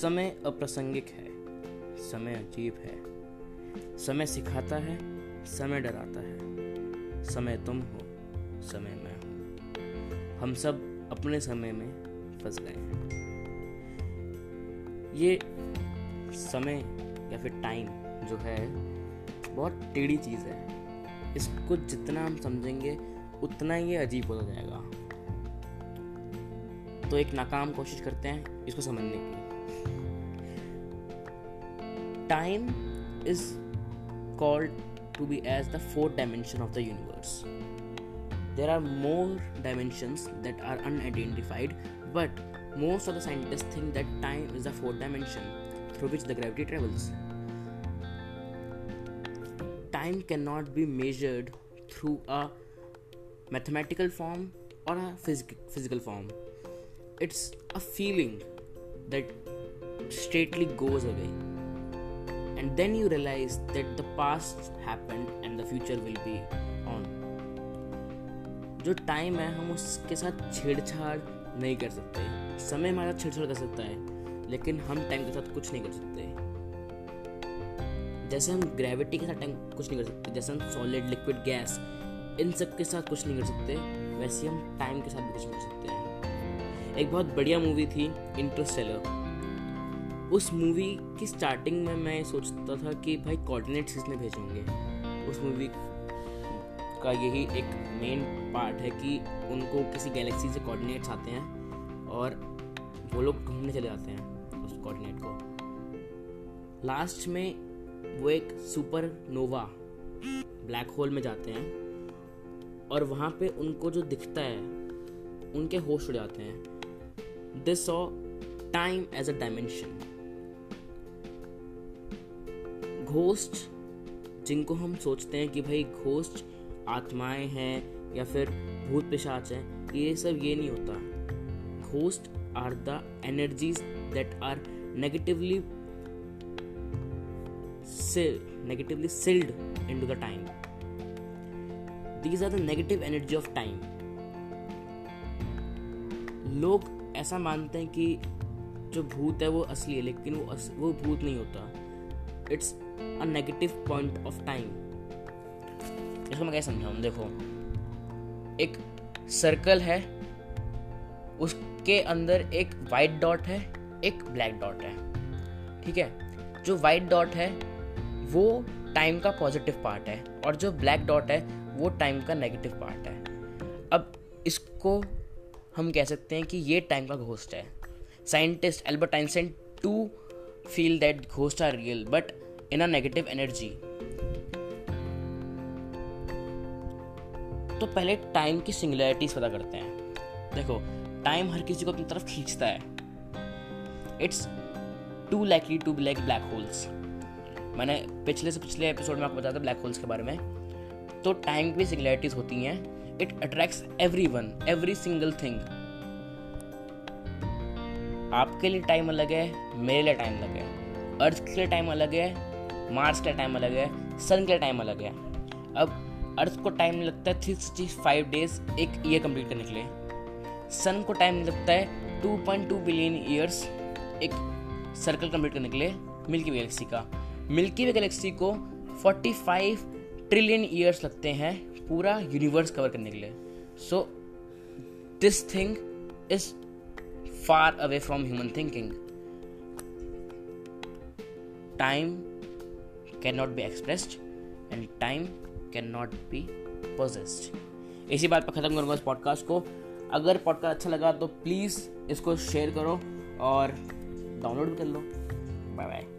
समय अप्रासंगिक है, समय अजीब है। समय सिखाता है, समय डराता है। समय तुम हो, समय मैं हूँ। हम सब अपने समय में फंस गए हैं। ये समय या फिर टाइम जो है, बहुत टेढ़ी चीज़ है। इसको जितना हम समझेंगे, उतना ही अजीब होता जाएगा। तो एक नाकाम कोशिश करते हैं इसको समझने की। Time is called to be as the fourth dimension of the universe. There are more dimensions that are unidentified but most of the scientists think that time is the fourth dimension through which the gravity travels. Time cannot be measured through a mathematical form or a phys- physical form. It's a feeling that straightly goes away. And then you realize that the past happened and the future will be on. जो time है, हम उसके साथ छेड़छाड़ नहीं कर सकते। समय हमारा छेड़छाड़ कर सकता है, लेकिन हम टाइम के साथ कुछ नहीं कर सकते। जैसे हम ग्रेविटी के साथ टाइम कुछ नहीं कर सकते, जैसे हम सॉलिड लिक्विड गैस इन सब के साथ कुछ नहीं कर सकते, वैसे हम टाइम के साथ भी कुछ नहीं कर सकते। हैं एक बहुत बढ़िया मूवी थी इंटरस्टेलर उस मूवी की स्टार्टिंग में मैं सोचता था कि भाई कोऑर्डिनेट्स किसने भेजेंगे उस मूवी का यही एक मेन पार्ट है कि उनको किसी गैलेक्सी से कोऑर्डिनेट्स आते हैं और वो लोग घूमने चले जाते हैं उस कोऑर्डिनेट को। लास्ट में वो एक सुपर नोवा ब्लैक होल में जाते हैं और वहाँ पे उनको जो दिखता है, उनके होश उड़ जाते हैं। This saw time as a dimension ghost जिनको हम सोचते हैं कि भाई घोस्ट आत्माएँ हैं या फिर भूत पिशाच हैं ये सब ये नहीं होता। Ghost are the energies that are negatively negatively sealed in to the time these are the negative energy of time लोग ऐसा मानते हैं कि जो भूत है वो असली है लेकिन वो अस, वो भूत नहीं होता। It's a negative point of time. इसको मैं कैसे समझाऊँ, देखो। एक सर्कल है, उसके अंदर एक वाइट डॉट है, एक ब्लैक डॉट है। ठीक है? जो वाइट डॉट है, वो टाइम का पॉजिटिव पार्ट है और जो ब्लैक डॉट है, वो टाइम का नेगेटिव पार्ट है। अब इसको हम कह सकते हैं कि ये टाइम का घोस्ट है। Scientist Albert Einstein to feel that ghosts are real, but in a negative energy. तो पहले टाइम की सिंगुलरिटीज पता करते हैं। देखो टाइम हर किसी को अपनी तरफ़ खींचता है। It's too likely to like black holes मैंने पिछले से पिछले एपिसोड में आपको बताया था ब्लैक होल्स के बारे में। तो टाइम की सिंगुलरिटीज होती हैं। It attracts every one every single thing आपके लिए टाइम अलग है, मेरे लिए टाइम अलग है। अर्थ के लिए टाइम अलग है मार्स के टाइम अलग है सन के लिए टाइम अलग है। अब अर्थ को टाइम लगता है थ्री सिक्सटी फाइव डेज़ एक ईयर कंप्लीट करने के लिए। सन को टाइम लगता है two point two billion years एक सर्कल कंप्लीट करने के लिए मिल्की वे गैलेक्सी का। मिल्की वे गैलेक्सी को फोर्टी फाइव ट्रिलियन ईयर्स लगते हैं पूरा यूनिवर्स कवर करने के लिए। So this thing is far away from human thinking. Time cannot be expressed and time cannot be possessed. इसी बात पर ख़त्म करूँगा इस पॉडकास्ट को अगर पॉडकास्ट अच्छा लगा तो प्लीज़ इसको शेयर करो और डाउनलोड भी कर लो बाय बाय